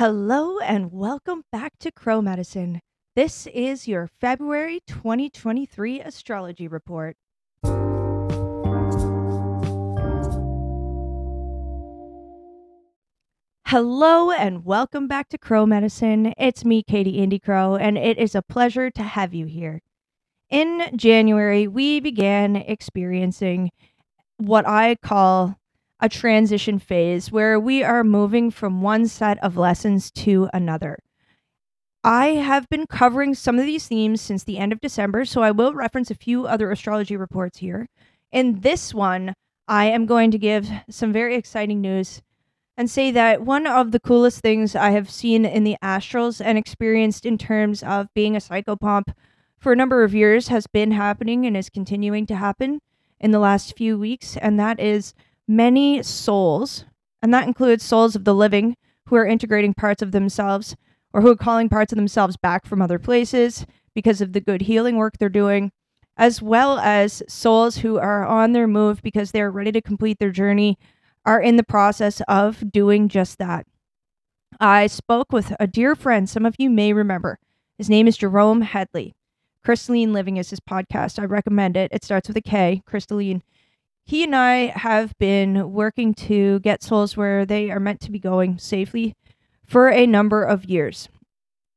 Hello and welcome back to Crow Medicine. This is your February 2023 astrology report. Hello and welcome back to Crow Medicine. It's me, Katie Indy Crow, and it is a pleasure to have you here. In January, we began experiencing what I call a transition phase where we are moving from one set of lessons to another. I have been covering some of these themes since the end of December, so I will reference a few other astrology reports here. In this one, I am going to give some very exciting news and say that one of the coolest things I have seen in the astrals and experienced in terms of being a psychopomp for a number of years has been happening and is continuing to happen in the last few weeks, and that is many souls, and that includes souls of the living who are integrating parts of themselves or who are calling parts of themselves back from other places because of the good healing work they're doing, as well as souls who are on their move because they're ready to complete their journey, are in the process of doing just that. I spoke with a dear friend, some of you may remember. His name is Jerome Headley. Krystalline Living is his podcast. I recommend it. It starts with a K, Krystalline. He and I have been working to get souls where they are meant to be going safely for a number of years.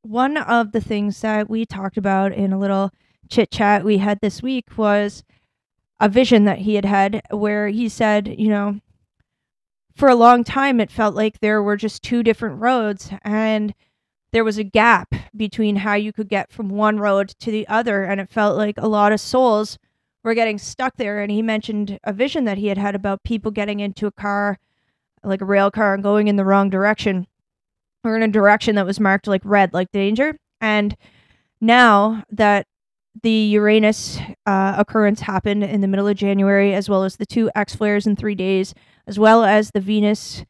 One of the things that we talked about in a little chit chat we had this week was a vision that he had had where he said, you know, for a long time it felt like there were just two different roads and there was a gap between how you could get from one road to the other and it felt like a lot of souls were getting stuck there and he mentioned a vision that he had had about people getting into a car like a rail car and going in the wrong direction or in a direction that was marked like red like danger. And now that the Uranus uh, occurrence happened in the middle of January, as well as the two X flares in three days, as well as the Venus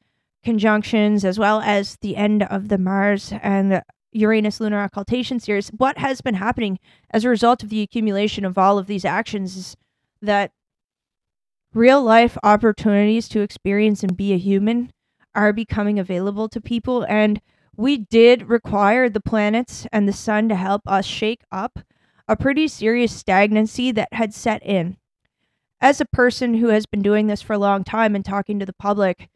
conjunctions, as well as the end of the Mars and Uranus lunar occultation series. What has been happening as a result of the accumulation of all of these actions is that real life opportunities to experience and be a human are becoming available to people. And we did require the planets and the sun to help us shake up a pretty serious stagnancy that had set in. As a person who has been doing this for a long time and talking to the public,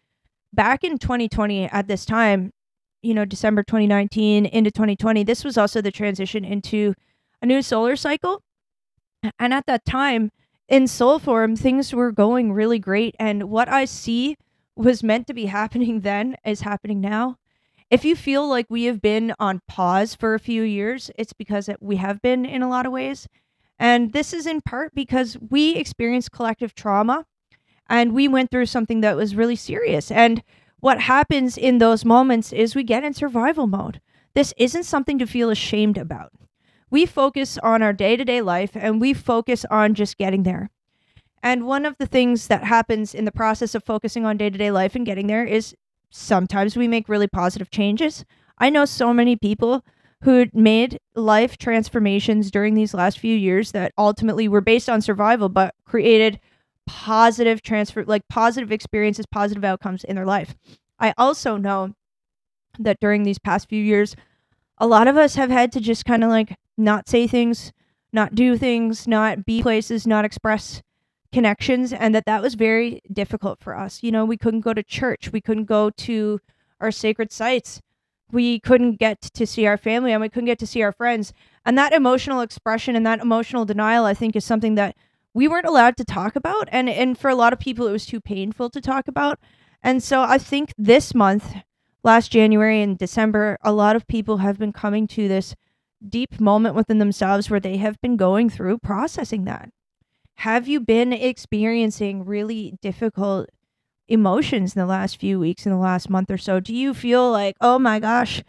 back in 2020 at this time, you know, December 2019 into 2020, this was also the transition into a new solar cycle. And at that time, in soul form, things were going really great. And what I see was meant to be happening then is happening now if you feel like we have been on pause for a few years, it's because we have been in a lot of ways. And this is in part because we experienced collective trauma and we went through something that was really serious. And what happens in those moments is we get in survival mode. This isn't something to feel ashamed about. We focus on our day to day life and we focus on just getting there. And one of the things that happens in the process of focusing on day to day life and getting there is sometimes we make really positive changes. I know so many people who made life transformations during these last few years that ultimately were based on survival but created positive transfer like positive experiences, positive outcomes in their life. I also know that during these past few years a lot of us have had to just kind of like not say things, not do things, not be places, not express connections and that that was very difficult for us. You know, we couldn't go to church, we couldn't go to our sacred sites. We couldn't get to see our family and we couldn't get to see our friends. And that emotional expression and that emotional denial I think is something that we weren't allowed to talk about and and for a lot of people it was too painful to talk about. And so I think this month, last January and December, a lot of people have been coming to this deep moment within themselves where they have been going through processing that have you been experiencing really difficult emotions in the last few weeks, in the last month or so? Do you feel like, oh my gosh,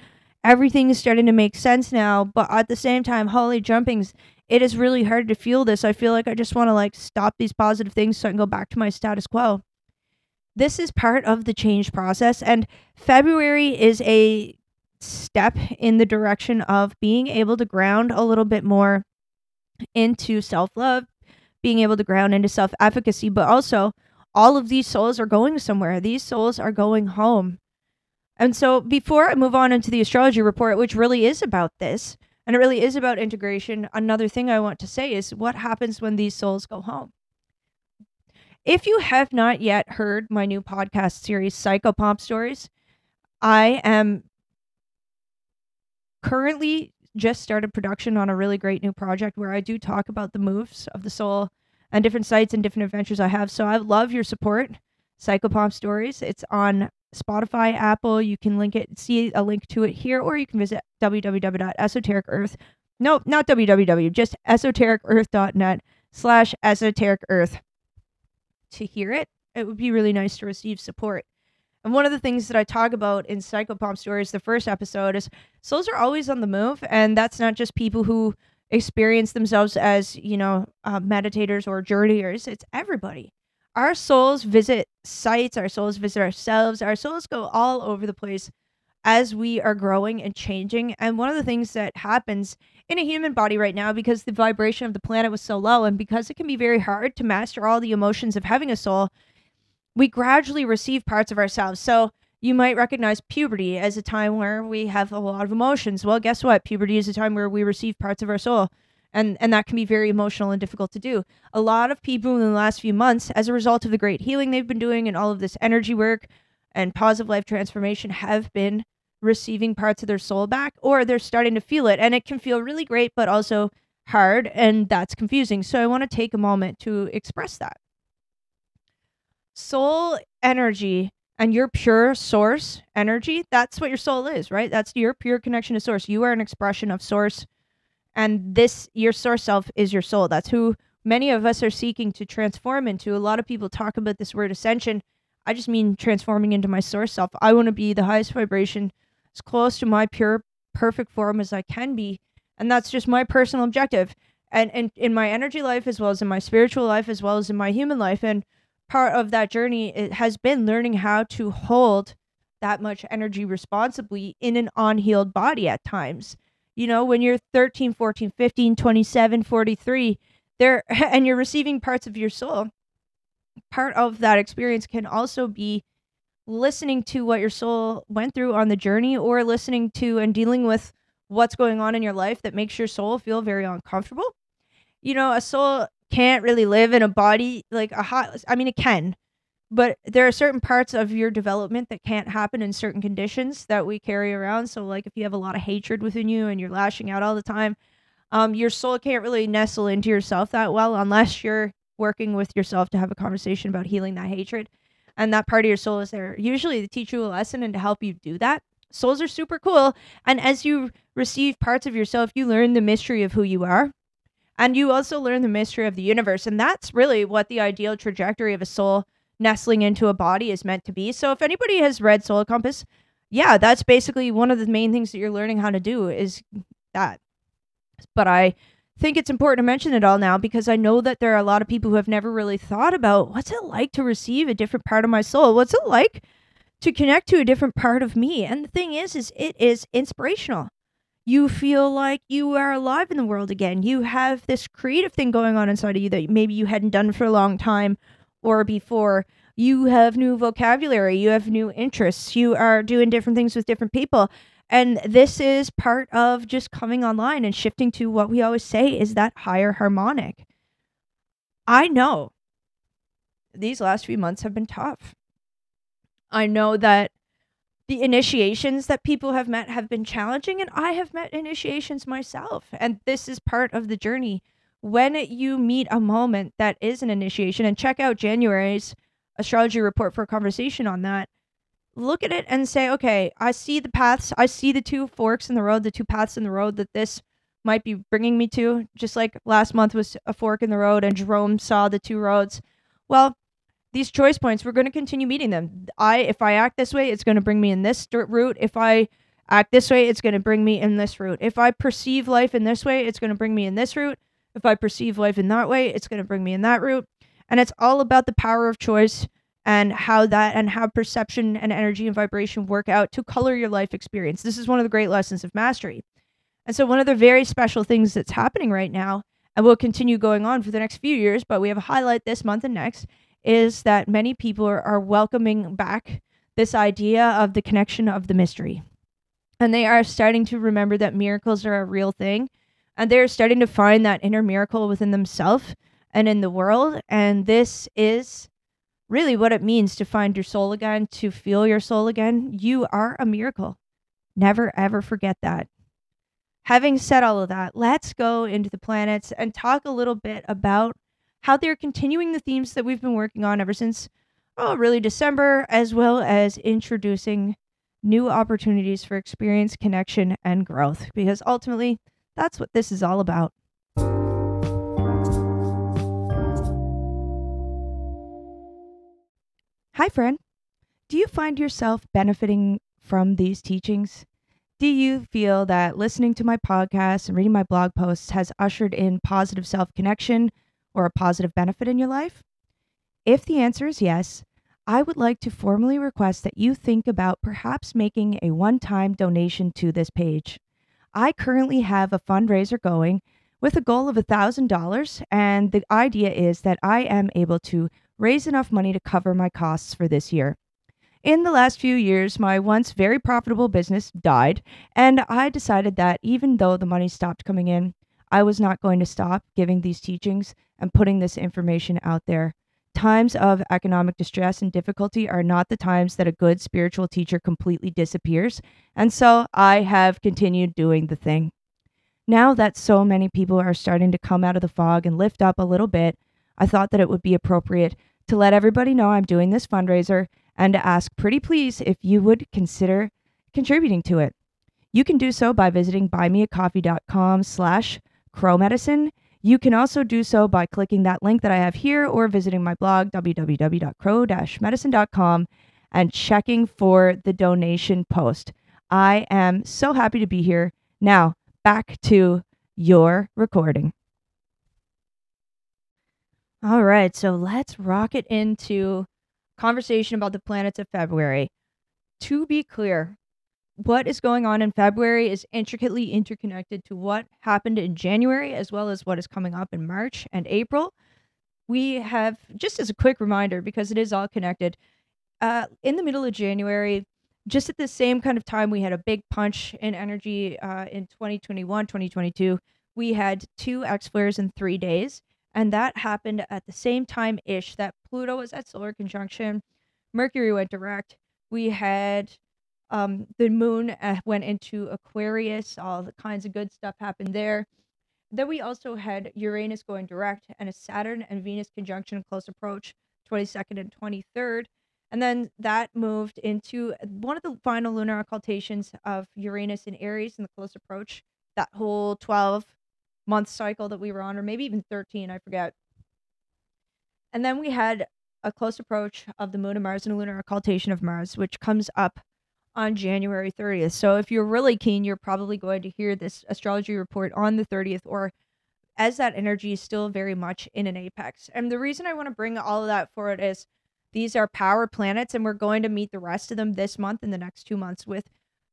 everything is starting to make sense now, but at the same time, holy jumpings, it is really hard to feel this. I feel like I just want to like stop these positive things so I can go back to my status quo. This is part of the change process, and February is a step in the direction of being able to ground a little bit more into self love, being able to ground into self efficacy, but also all of these souls are going somewhere. These souls are going home. And so before I move on into the astrology report, which really is about this, and it really is about integration, another thing I want to say is what happens when these souls go home. If you have not yet heard my new podcast series, Psychopomp Stories, I am currently just started production on a really great new project where I do talk about the moves of the soul and different sites and different adventures I have. So I love your support. Psychopomp Stories. It's on Spotify, Apple. You can link it, see a link to it here, or you can visit www.esotericearth. No, not www, just esotericearth.net slash esoteric earth to hear it. It would be really nice to receive support. And one of the things that I talk about in Psychopomp Stories, the first episode, is souls are always on the move. And that's not just people who experience themselves as, you know, uh, meditators or journeyers, it's everybody. Our souls visit sites, our souls visit ourselves, our souls go all over the place as we are growing and changing. And one of the things that happens in a human body right now, because the vibration of the planet was so low, and because it can be very hard to master all the emotions of having a soul, we gradually receive parts of ourselves. So you might recognize puberty as a time where we have a lot of emotions. Well, guess what? Puberty is a time where we receive parts of our soul. And, and that can be very emotional and difficult to do. A lot of people in the last few months, as a result of the great healing they've been doing and all of this energy work and positive life transformation, have been receiving parts of their soul back or they're starting to feel it. And it can feel really great, but also hard. And that's confusing. So I want to take a moment to express that. Soul energy and your pure source energy, that's what your soul is, right? That's your pure connection to source. You are an expression of source. And this, your source self, is your soul. That's who many of us are seeking to transform into. A lot of people talk about this word ascension. I just mean transforming into my source self. I want to be the highest vibration, as close to my pure, perfect form as I can be. And that's just my personal objective. And, and in my energy life, as well as in my spiritual life, as well as in my human life. And part of that journey it has been learning how to hold that much energy responsibly in an unhealed body at times. You know, when you're 13, 14, 15, 27, 43, there and you're receiving parts of your soul, part of that experience can also be listening to what your soul went through on the journey or listening to and dealing with what's going on in your life that makes your soul feel very uncomfortable. You know, a soul can't really live in a body like a hot I mean it can, but there are certain parts of your development that can't happen in certain conditions that we carry around. So like if you have a lot of hatred within you and you're lashing out all the time, um your soul can't really nestle into yourself that well unless you're working with yourself to have a conversation about healing that hatred. And that part of your soul is there usually to teach you a lesson and to help you do that. Souls are super cool. And as you receive parts of yourself, you learn the mystery of who you are and you also learn the mystery of the universe. And that's really what the ideal trajectory of a soul nestling into a body is meant to be. So if anybody has read Soul Compass, yeah, that's basically one of the main things that you're learning how to do is that. But I think it's important to mention it all now because I know that there are a lot of people who have never really thought about what's it like to receive a different part of my soul? What's it like to connect to a different part of me? And the thing is is it is inspirational you feel like you are alive in the world again. You have this creative thing going on inside of you that maybe you hadn't done for a long time or before. You have new vocabulary, you have new interests, you are doing different things with different people. And this is part of just coming online and shifting to what we always say is that higher harmonic. I know these last few months have been tough. I know that the initiations that people have met have been challenging and I have met initiations myself and this is part of the journey when you meet a moment that is an initiation and check out January's astrology report for a conversation on that look at it and say okay I see the paths I see the two forks in the road the two paths in the road that this might be bringing me to just like last month was a fork in the road and Jerome saw the two roads well these choice points, we're going to continue meeting them. I, if I act this way, it's going to bring me in this route. If I act this way, it's going to bring me in this route. If I perceive life in this way, it's going to bring me in this route. If I perceive life in that way, it's going to bring me in that route. And it's all about the power of choice and how that and how perception and energy and vibration work out to color your life experience. This is one of the great lessons of mastery. And so, one of the very special things that's happening right now, and will continue going on for the next few years, but we have a highlight this month and next, is that many people are, are welcoming back this idea of the connection of the mystery. And they are starting to remember that miracles are a real thing. And they're starting to find that inner miracle within themselves and in the world. And this is really what it means to find your soul again, to feel your soul again. You are a miracle. Never, ever forget that. Having said all of that, let's go into the planets and talk a little bit about how they're continuing the themes that we've been working on ever since, oh, really December, as well as introducing new opportunities for experience, connection, and growth. Because ultimately, that's what this is all about. Hi, friend. Do you find yourself benefiting from these teachings? Do you feel that listening to my podcast and reading my blog posts has ushered in positive self connection or a positive benefit in your life? If the answer is yes, I would like to formally request that you think about perhaps making a one time donation to this page. I currently have a fundraiser going with a goal of $1,000, and the idea is that I am able to raise enough money to cover my costs for this year. In the last few years, my once very profitable business died, and I decided that even though the money stopped coming in, I was not going to stop giving these teachings and putting this information out there. Times of economic distress and difficulty are not the times that a good spiritual teacher completely disappears, and so I have continued doing the thing. Now that so many people are starting to come out of the fog and lift up a little bit, I thought that it would be appropriate to let everybody know I'm doing this fundraiser and to ask pretty please if you would consider contributing to it. You can do so by visiting buymeacoffee.com slash crowmedicine. You can also do so by clicking that link that I have here or visiting my blog, www.crow-medicine.com, and checking for the donation post. I am so happy to be here. Now, back to your recording. All right, so let's rock it into conversation about the planets of February. To be clear, what is going on in February is intricately interconnected to what happened in January, as well as what is coming up in March and April. We have, just as a quick reminder, because it is all connected, uh, in the middle of January, just at the same kind of time, we had a big punch in energy uh, in 2021, 2022. We had two X flares in three days. And that happened at the same time ish that Pluto was at solar conjunction. Mercury went direct. We had um, the moon uh, went into Aquarius. All the kinds of good stuff happened there. Then we also had Uranus going direct and a Saturn and Venus conjunction close approach, 22nd and 23rd. And then that moved into one of the final lunar occultations of Uranus in Aries in the close approach. That whole 12 month cycle that we were on, or maybe even 13, I forget. And then we had a close approach of the moon and Mars and a lunar occultation of Mars, which comes up on January 30th. So if you're really keen, you're probably going to hear this astrology report on the 30th or as that energy is still very much in an apex. And the reason I want to bring all of that forward is these are power planets and we're going to meet the rest of them this month and the next 2 months with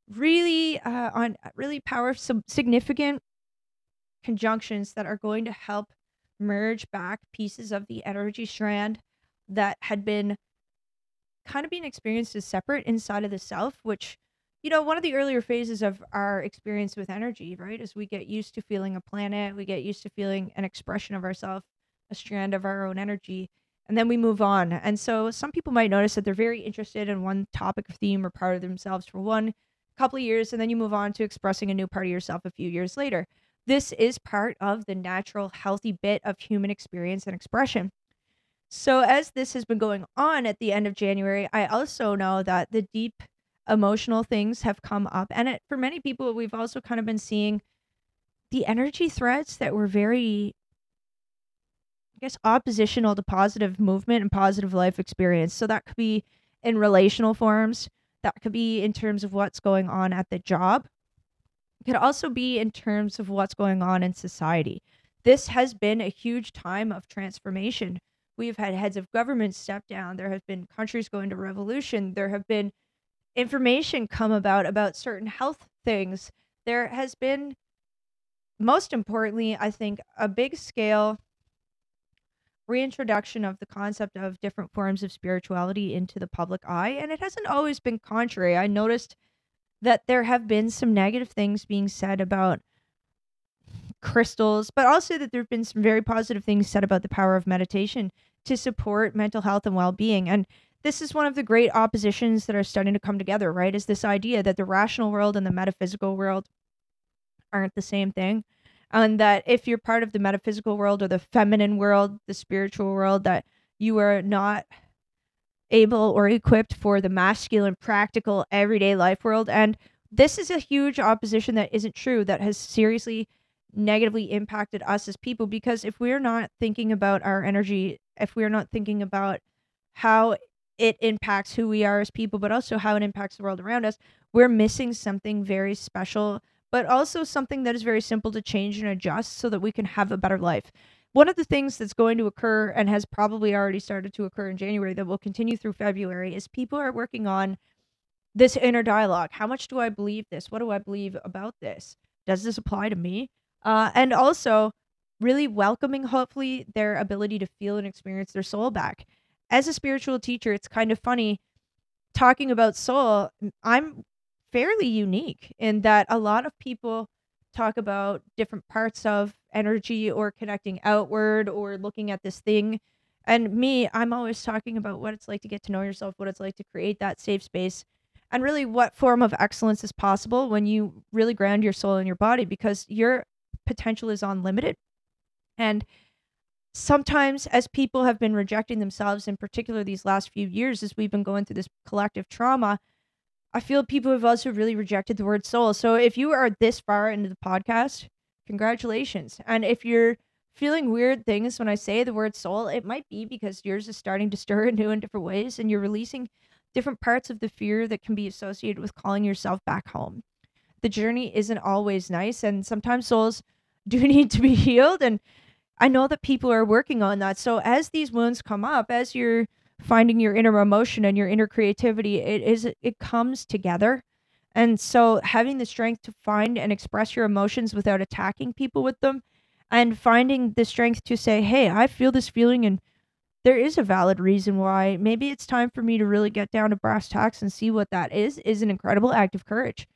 really uh, on really power some significant conjunctions that are going to help merge back pieces of the energy strand that had been kind of being experienced as separate inside of the self, which, you know, one of the earlier phases of our experience with energy, right, is we get used to feeling a planet, we get used to feeling an expression of ourself, a strand of our own energy, and then we move on. And so some people might notice that they're very interested in one topic theme or part of themselves for one couple of years, and then you move on to expressing a new part of yourself a few years later. This is part of the natural, healthy bit of human experience and expression. So, as this has been going on at the end of January, I also know that the deep emotional things have come up. And it, for many people, we've also kind of been seeing the energy threads that were very, I guess, oppositional to positive movement and positive life experience. So, that could be in relational forms, that could be in terms of what's going on at the job, it could also be in terms of what's going on in society. This has been a huge time of transformation. We've had heads of government step down. There have been countries go into revolution. There have been information come about about certain health things. There has been, most importantly, I think, a big scale reintroduction of the concept of different forms of spirituality into the public eye, and it hasn't always been contrary. I noticed that there have been some negative things being said about crystals, but also that there have been some very positive things said about the power of meditation to support mental health and well being. And this is one of the great oppositions that are starting to come together, right? Is this idea that the rational world and the metaphysical world aren't the same thing. And that if you're part of the metaphysical world or the feminine world, the spiritual world, that you are not able or equipped for the masculine, practical, everyday life world. And this is a huge opposition that isn't true, that has seriously negatively impacted us as people. Because if we're not thinking about our energy, if we're not thinking about how it impacts who we are as people, but also how it impacts the world around us, we're missing something very special, but also something that is very simple to change and adjust so that we can have a better life. One of the things that's going to occur and has probably already started to occur in January that will continue through February is people are working on this inner dialogue. How much do I believe this? What do I believe about this? Does this apply to me? Uh, and also, really welcoming, hopefully, their ability to feel and experience their soul back as a spiritual teacher, it's kind of funny talking about soul. I'm fairly unique in that a lot of people talk about different parts of energy or connecting outward or looking at this thing. And me, I'm always talking about what it's like to get to know yourself, what it's like to create that safe space, and really what form of excellence is possible when you really ground your soul in your body because your potential is unlimited. And sometimes as people have been rejecting themselves in particular these last few years as we've been going through this collective trauma i feel people have also really rejected the word soul. So if you are this far into the podcast congratulations. And if you're feeling weird things when i say the word soul it might be because yours is starting to stir in new and different ways and you're releasing different parts of the fear that can be associated with calling yourself back home. The journey isn't always nice and sometimes souls do need to be healed and I know that people are working on that. So as these wounds come up, as you're finding your inner emotion and your inner creativity, it is it comes together. And so having the strength to find and express your emotions without attacking people with them and finding the strength to say, "Hey, I feel this feeling and there is a valid reason why maybe it's time for me to really get down to brass tacks and see what that is is an incredible act of courage.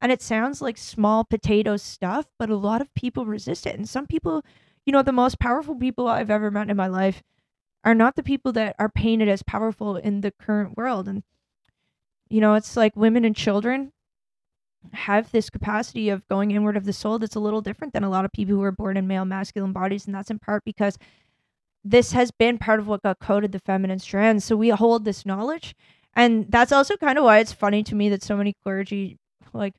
And it sounds like small potato stuff, but a lot of people resist it. And some people you know, the most powerful people I've ever met in my life are not the people that are painted as powerful in the current world. And, you know, it's like women and children have this capacity of going inward of the soul that's a little different than a lot of people who are born in male masculine bodies. And that's in part because this has been part of what got coded the feminine strands. So we hold this knowledge. And that's also kind of why it's funny to me that so many clergy, like,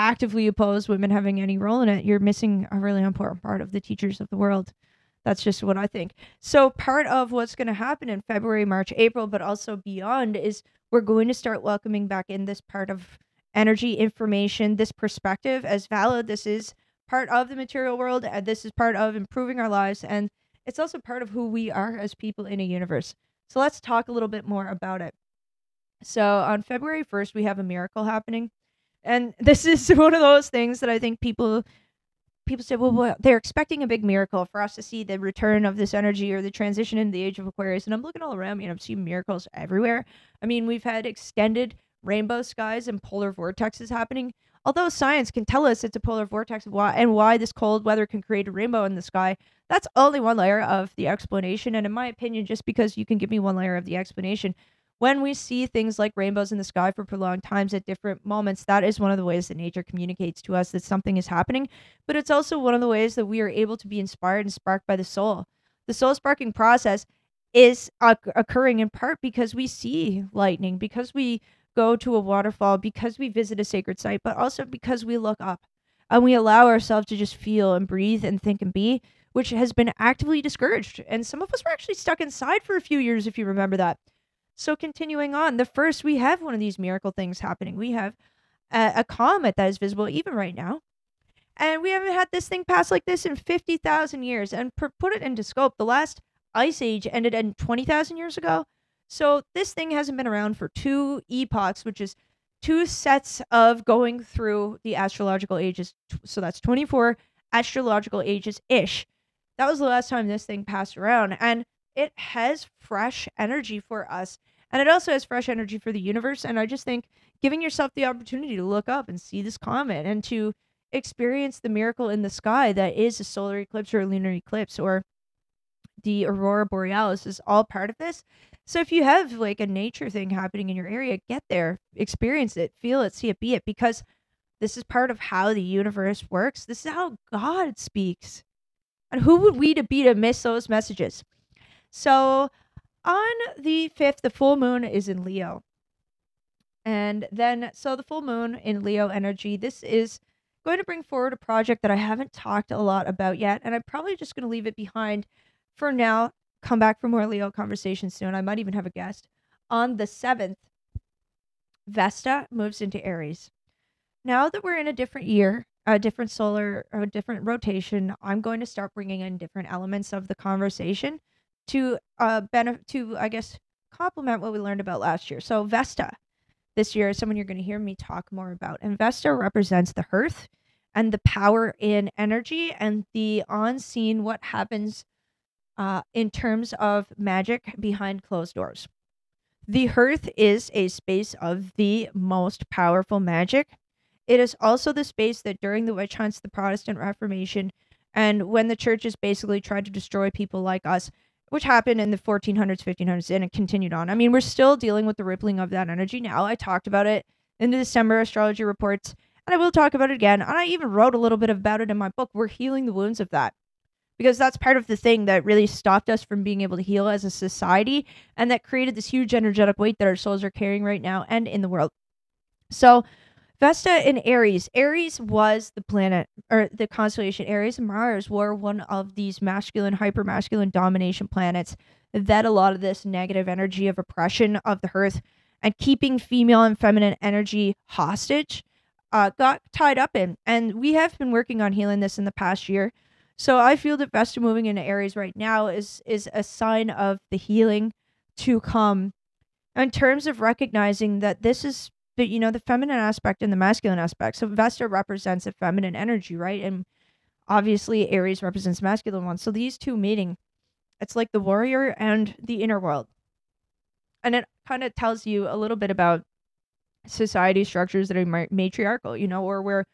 actively oppose women having any role in it, you're missing a really important part of the teachers of the world. That's just what I think. So, part of what's going to happen in February, March, April, but also beyond is we're going to start welcoming back in this part of energy information, this perspective as valid. This is part of the material world, and this is part of improving our lives. And it's also part of who we are as people in a universe. So, let's talk a little bit more about it. So, on February 1st, we have a miracle happening. And this is one of those things that I think people people say, well, well, they're expecting a big miracle for us to see the return of this energy or the transition in the age of Aquarius. And I'm looking all around me and I'm seeing miracles everywhere. I mean, we've had extended rainbow skies and polar vortexes happening. Although science can tell us it's a polar vortex why, and why this cold weather can create a rainbow in the sky, that's only one layer of the explanation. And in my opinion, just because you can give me one layer of the explanation when we see things like rainbows in the sky for prolonged times at different moments, that is one of the ways that nature communicates to us that something is happening. But it's also one of the ways that we are able to be inspired and sparked by the soul. The soul sparking process is occurring in part because we see lightning, because we go to a waterfall, because we visit a sacred site, but also because we look up and we allow ourselves to just feel and breathe and think and be, which has been actively discouraged. And some of us were actually stuck inside for a few years, if you remember that. So continuing on, the first we have one of these miracle things happening. We have a, comet that is visible even right now. And we haven't had this thing pass like this in 50,000 years. And per, put it into scope, the last ice age ended in 20,000 years ago. So this thing hasn't been around for two epochs, which is two sets of going through the astrological ages. So that's 24 astrological ages ish that was the last time this thing passed around. And it has fresh energy for us. And it also has fresh energy for the universe. And I just think giving yourself the opportunity to look up and see this comet and to experience the miracle in the sky that is a solar eclipse or a lunar eclipse or the aurora borealis is all part of this. So if you have like a nature thing happening in your area, get there, experience it, feel it, see it, be it, because this is part of how the universe works. This is how God speaks. And who would we to be to miss those messages? So on the 5th, the full moon is in Leo. And then, so the full moon in Leo energy, this is going to bring forward a project that I haven't talked a lot about yet. And I'm probably just going to leave it behind for now. Come back for more Leo conversations soon. I might even have a guest. On the 7th, Vesta moves into Aries. Now that we're in a different year, a different solar, a different rotation, I'm going to start bringing in different elements of the conversation to uh benefit to I guess complement what we learned about last year. So Vesta this year is someone you're going to hear me talk more about. And Vesta represents the hearth and the power in energy and the on scene what happens uh, in terms of magic behind closed doors. The hearth is a space of the most powerful magic. It is also the space that during the witch hunts, the Protestant Reformation, and when the churches basically tried to destroy people like us, which happened in the 1400s, 1500s, and it continued on. I mean, we're still dealing with the rippling of that energy now. I talked about it in the December astrology reports, and I will talk about it again. And I even wrote a little bit about it in my book. We're healing the wounds of that because that's part of the thing that really stopped us from being able to heal as a society and that created this huge energetic weight that our souls are carrying right now and in the world. So, Vesta in Aries. Aries was the planet or the constellation Aries and Mars were one of these masculine, hyper masculine domination planets that a lot of this negative energy of oppression of the earth and keeping female and feminine energy hostage uh, got tied up in. And we have been working on healing this in the past year. So I feel that Vesta moving into Aries right now is is a sign of the healing to come in terms of recognizing that this is the you know the feminine aspect and the masculine aspect. So Vesta represents a feminine energy, right? And obviously Aries represents masculine one. So these two meeting, it's like the warrior and the inner world. And it kind of tells you a little bit about society structures that are matriarchal, you know, or where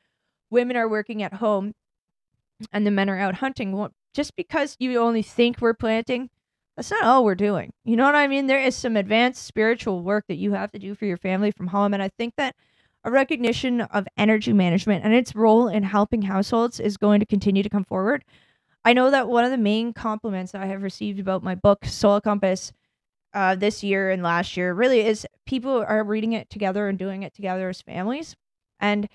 women are working at home and the men are out hunting. Well, just because you only think we're planting that's not all we're doing. You know what I mean? There is some advanced spiritual work that you have to do for your family from home. And I think that a recognition of energy management and its role in helping households is going to continue to come forward. I know that one of the main compliments that I have received about my book, Soul Compass, uh, this year and last year really is people are reading it together and doing it together as families. And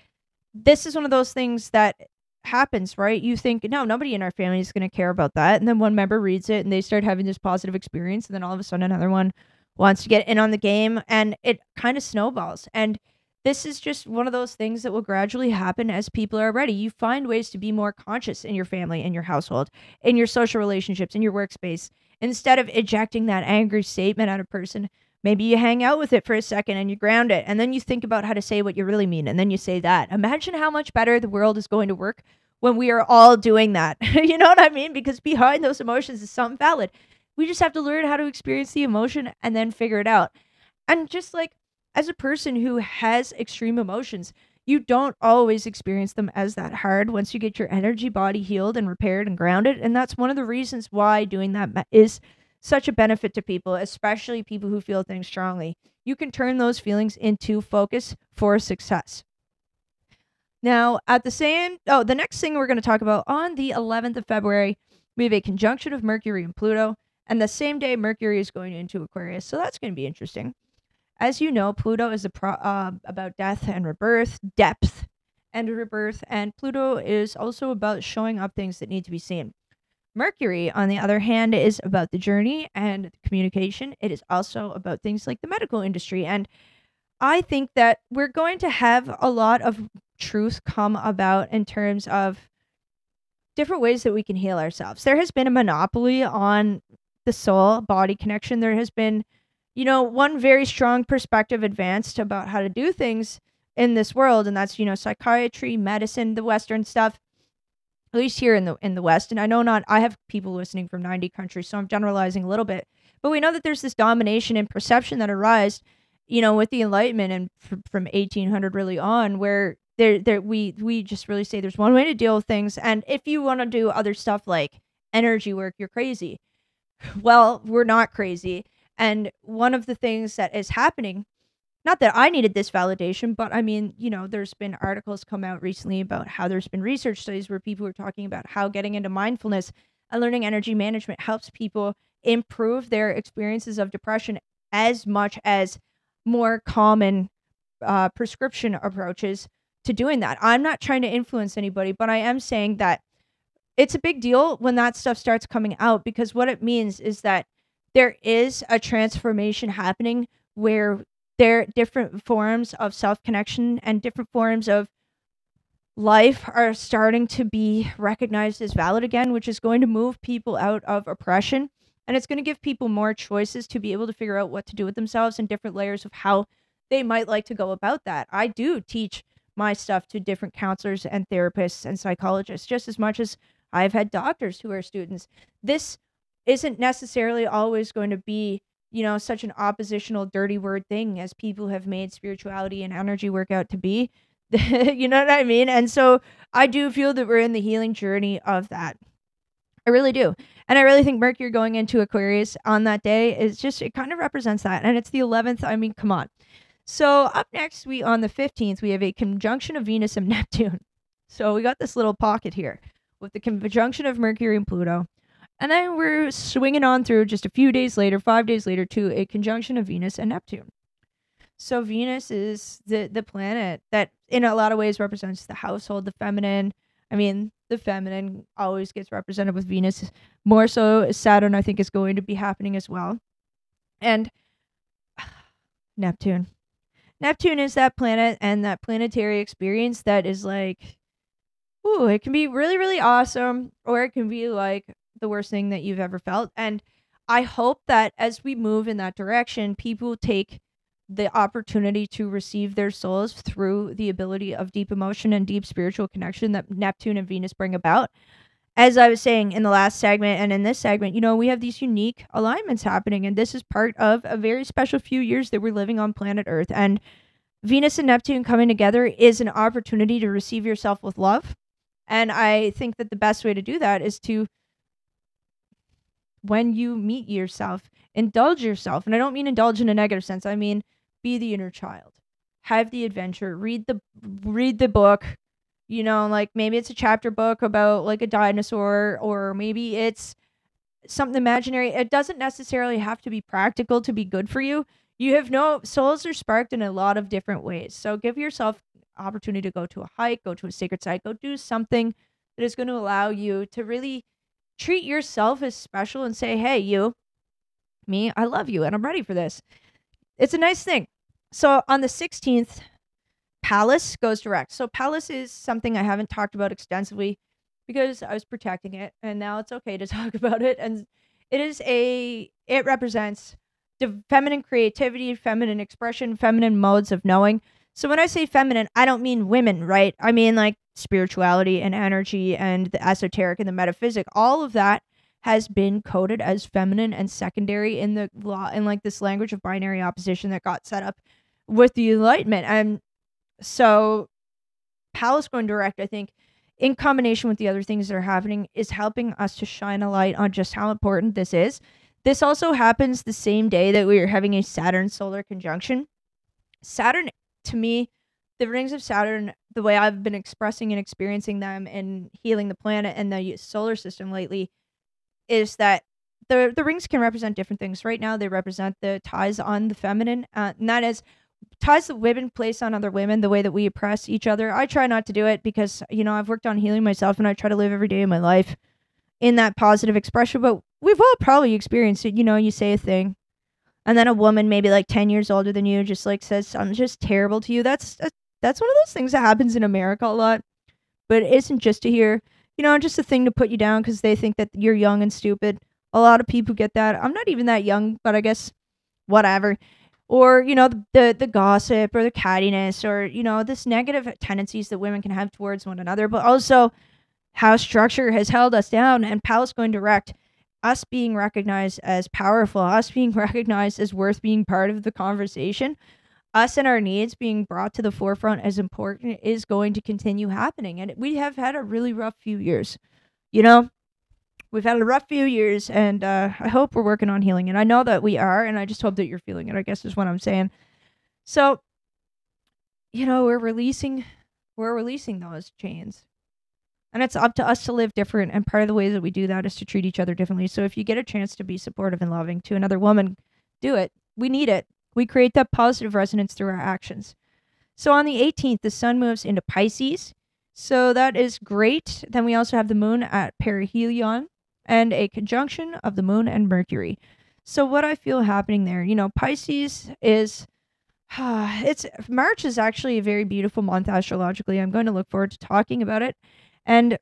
this is one of those things that happens, right? You think, no, nobody in our family is going to care about that. And then one member reads it and they start having this positive experience. And then all of a sudden, another one wants to get in on the game and it kind of snowballs. And this is just one of those things that will gradually happen as people are ready. You find ways to be more conscious in your family, in your household, in your social relationships, in your workspace. Instead of ejecting that angry statement at a person, maybe you hang out with it for a second and you ground it. And then you think about how to say what you really mean. And then you say that. Imagine how much better the world is going to work when we are all doing that. you know what I mean? Because behind those emotions is something valid. We just have to learn how to experience the emotion and then figure it out. And just like as a person who has extreme emotions, you don't always experience them as that hard once you get your energy body healed and repaired and grounded. And that's one of the reasons why doing that is such a benefit to people, especially people who feel things strongly. You can turn those feelings into focus for success. Now, at the same, oh, the next thing we're going to talk about on the 11th of February, we have a conjunction of Mercury and Pluto. And the same day, Mercury is going into Aquarius. So that's going to be interesting. As you know, Pluto is pro- uh, about death and rebirth, depth and rebirth. And Pluto is also about showing up things that need to be seen. Mercury, on the other hand, is about the journey and communication. It is also about things like the medical industry. And I think that we're going to have a lot of truth come about in terms of different ways that we can heal ourselves. There has been a monopoly on the soul body connection. There has been, you know, one very strong perspective advanced about how to do things in this world, and that's, you know, psychiatry, medicine, the Western stuff. At least here in the in the West, and I know not I have people listening from 90 countries, so I'm generalizing a little bit. But we know that there's this domination and perception that arose, you know, with the Enlightenment and f- from 1800 really on, where there there we we just really say there's one way to deal with things, and if you want to do other stuff like energy work, you're crazy. Well, we're not crazy, and one of the things that is happening not that I needed this validation, but I mean, you know, there's been articles come out recently about how there's been research studies where people are talking about how getting into mindfulness and learning energy management helps people improve their experiences of depression as much as more common uh, prescription approaches to doing that. I'm not trying to influence anybody, but I am saying that it's a big deal when that stuff starts coming out because what it means is that there is a transformation happening where there different forms of self connection and different forms of life are starting to be recognized as valid again, which is going to move people out of oppression. And it's going to give people more choices to be able to figure out what to do with themselves and different layers of how they might like to go about that. I do teach my stuff to different counselors and therapists and psychologists just as much as I've had doctors who are students. This isn't necessarily always going to be you know, such an oppositional, dirty word thing as people have made spirituality and energy work out to be. you know what I mean? And so I do feel that we're in the healing journey of that. I really do. And I really think Mercury going into Aquarius on that day is just, it kind of represents that. And it's the 11th. I mean, come on. So up next, we on the 15th, we have a conjunction of Venus and Neptune. So we got this little pocket here with the conjunction of Mercury and Pluto. And then we're swinging on through just a few days later, five days later, to a conjunction of Venus and Neptune. So Venus is the the planet that in a lot of ways represents the household, the feminine. I mean, the feminine always gets represented with Venus. More so Saturn I think is going to be happening as well. And Neptune. Neptune is that planet and that planetary experience that is like ooh, it can be really really awesome or it can be like the worst thing that you've ever felt. And I hope that as we move in that direction, people take the opportunity to receive their souls through the ability of deep emotion and deep spiritual connection that Neptune and Venus bring about. As I was saying in the last segment and in this segment, you know, we have these unique alignments happening, and this is part of a very special few years that we're living on planet Earth. And Venus and Neptune coming together is an opportunity to receive yourself with love. And I think that the best way to do that is to when you meet yourself, indulge yourself. And I don't mean indulge in a negative sense. I mean be the inner child. Have the adventure. Read the read the book. You know, like maybe it's a chapter book about like a dinosaur or maybe it's something imaginary. It doesn't necessarily have to be practical to be good for you. You have no souls are sparked in a lot of different ways. So give yourself opportunity to go to a hike, go to a sacred site, go do something that is going to allow you to really treat yourself as special and say, hey, you, me, I love you and I'm ready for this. It's a nice thing. So on the 16th, Pallas goes direct. So Pallas is something I haven't talked about extensively because I was protecting it and now it's okay to talk about it. And it is a, it represents the feminine creativity, feminine expression, feminine modes of knowing. So when I say feminine, I don't mean women, right? I mean like spirituality and energy and the esoteric and the metaphysic, all of that has been coded as feminine and secondary in the law in like this language of binary opposition that got set up with the enlightenment. And so Pallas going direct i think in combination with the other things that are happening is helping us to shine a light on just how important this is. This also happens the same day that we are having a saturn solar conjunction. Saturn to me the rings of Saturn, the way I've been expressing and experiencing them and healing the planet and the solar system lately, is that the the rings can represent different things. Right now, they represent the ties on the feminine, uh, and that is ties that women place on other women, the way that we oppress each other. I try not to do it because you know I've worked on healing myself, and I try to live every day of my life in that positive expression. But we've all probably experienced it. You know, you say a thing, and then a woman maybe like 10 years older than you just like says something just terrible to you that's that's one of those things that happens in America a lot, but it isn't just to hear, you know, just a thing to put you down because they think that you're young and stupid. A lot of people get that. I'm not even that young, but I guess whatever. Or, you know, the, the, the gossip or the cattiness or, you know, this negative tendencies that women can have towards one another. But also, how structure has held us down and Pallas going direct us being recognized as powerful, us being recognized as worth being part of the conversation, us and our needs being brought to the forefront as important is going to continue happening. And we have had a really rough few years. You know, we've had a rough few years, and uh, I hope we're working on healing. And I know that we are, and I just hope that you're feeling it, I guess is what I'm saying. So, you know, we're releasing we're releasing those chains. And it's up to us to live different. And part of the ways that we do that is to treat each other differently. So if you get a chance to be supportive and loving to another woman, do it. We need it. We create that positive resonance through our actions. So on the 18th, the sun moves into Pisces. So that is great. Then we also have the moon at perihelion and a conjunction of the moon and Mercury. So what I feel happening there, you know, Pisces is it's March is actually a very beautiful month astrologically. I'm going to look forward to talking about it. And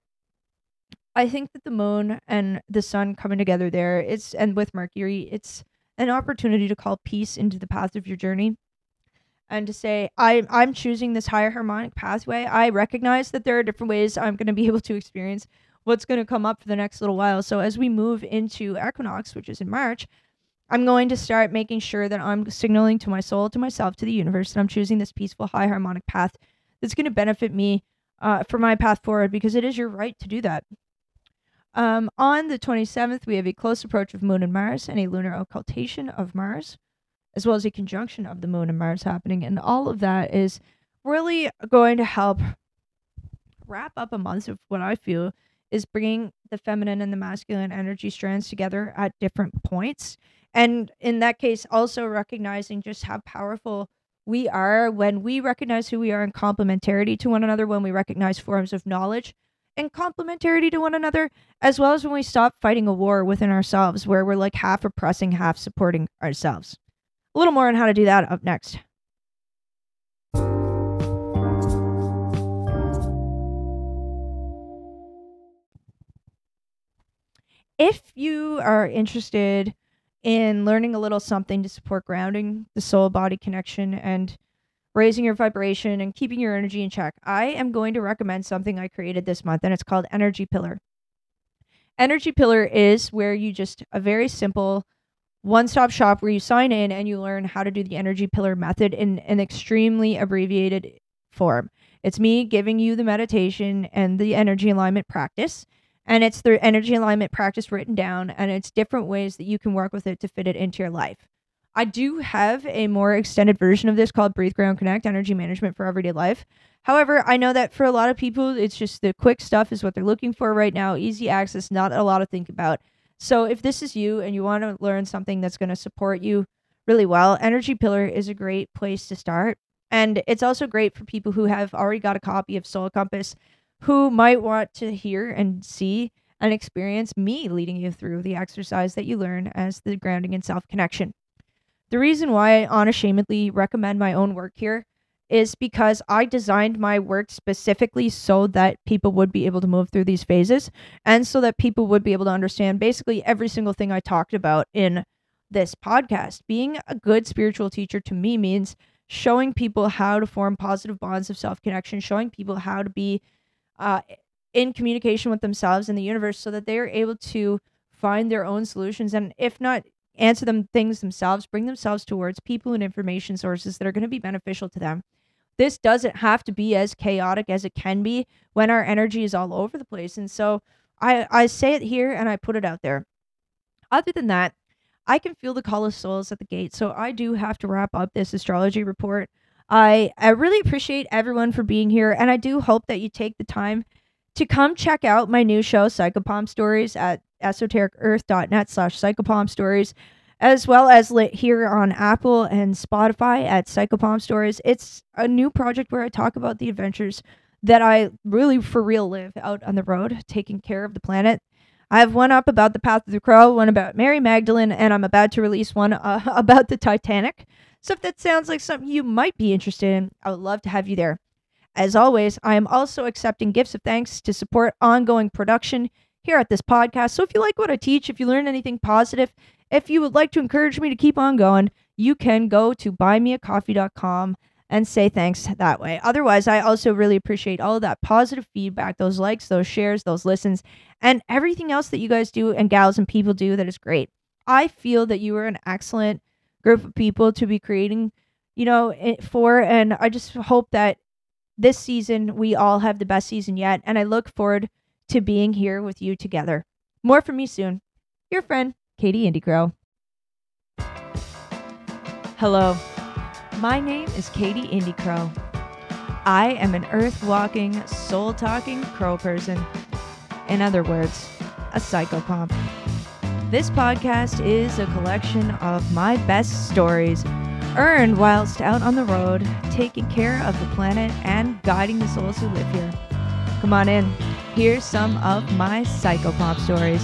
I think that the moon and the sun coming together there, it's and with Mercury, it's an opportunity to call peace into the path of your journey and to say I I'm choosing this higher harmonic pathway. I recognize that there are different ways I'm going to be able to experience what's going to come up for the next little while. So as we move into equinox, which is in March, I'm going to start making sure that I'm signaling to my soul, to myself, to the universe that I'm choosing this peaceful high harmonic path that's going to benefit me uh, for my path forward because it is your right to do that. Um, on the 27th, we have a close approach of Moon and Mars and a lunar occultation of Mars, as well as a conjunction of the Moon and Mars happening. And all of that is really going to help wrap up a month of what I feel is bringing the feminine and the masculine energy strands together at different points. And in that case, also recognizing just how powerful we are when we recognize who we are in complementarity to one another, when we recognize forms of knowledge and complementarity to one another, as well as when we stop fighting a war within ourselves where we're like half oppressing, half supporting ourselves. A little more on how to do that up next. If you are interested in learning a little something to support grounding, the soul body connection, and raising your vibration and keeping your energy in check, I am going to recommend something I created this month, and it's called Energy Pillar. Energy Pillar is where you just a very simple one stop shop where you sign in and you learn how to do the Energy Pillar method in an extremely abbreviated form. It's me giving you the meditation and the energy alignment practice. And it's the energy alignment practice written down, and it's different ways that you can work with it to fit it into your life. I do have a more extended version of this called Breathe Ground Connect Energy Management for Everyday Life. However, I know that for a lot of people, it's just the quick stuff is what they're looking for right now, easy access, not a lot to think about. So if this is you and you want to learn something that's going to support you really well, Energy Pillar is a great place to start. And it's also great for people who have already got a copy of Soul Compass who might want to hear and see and experience me leading you through the exercise that you learn as the grounding and self connection. The reason why I unashamedly recommend my own work here is because I designed my work specifically so that people would be able to move through these phases and so that people would be able to understand basically every single thing I talked about in this podcast. Being a good spiritual teacher to me means showing people how to form positive bonds of self connection, showing people how to be uh, in communication with themselves and the universe so that they are able to find their own solutions and if not answer them things themselves, bring themselves towards people and information sources that are going to be beneficial to them. This doesn't have to be as chaotic as it can be when our energy is all over the place. And so I, I say it here and I put it out there. Other than that, I can feel the call of souls at the gate. So I do have to wrap up this astrology report. I, I really appreciate everyone for being here. And I do hope that you take the time to come check out my new show, Psychopomp Stories, at esotericearth.net slash psychopomp stories, as well as lit here on Apple and Spotify at Psychopomp Stories. It's a new project where I talk about the adventures that I really for real live out on the road, taking care of the planet. I have one up about the Path of the Crow, one about Mary Magdalene, and I'm about to release one uh, about the Titanic. So if that sounds like something you might be interested in, I would love to have you there. As always, I am also accepting gifts of thanks to support ongoing production here at this podcast. So if you like what I teach, if you learn anything positive, if you would like to encourage me to keep on going, you can go to buymeacoffee.com and say thanks that way. Otherwise, I also really appreciate all of that positive feedback, those likes, those shares, those listens, and everything else that you guys do and gals and people do that is great. I feel that you are an excellent group of people to be creating, you know, for and I just hope that this season we all have the best season yet and I look forward to being here with you together. More from me soon. Your friend, Katie Indie Crow. Hello. My name is Katie Indycrow. I am an earth walking, soul talking crow person. In other words, a psychopomp. This podcast is a collection of my best stories earned whilst out on the road, taking care of the planet and guiding the souls who live here. Come on in. Here's some of my psychopomp stories.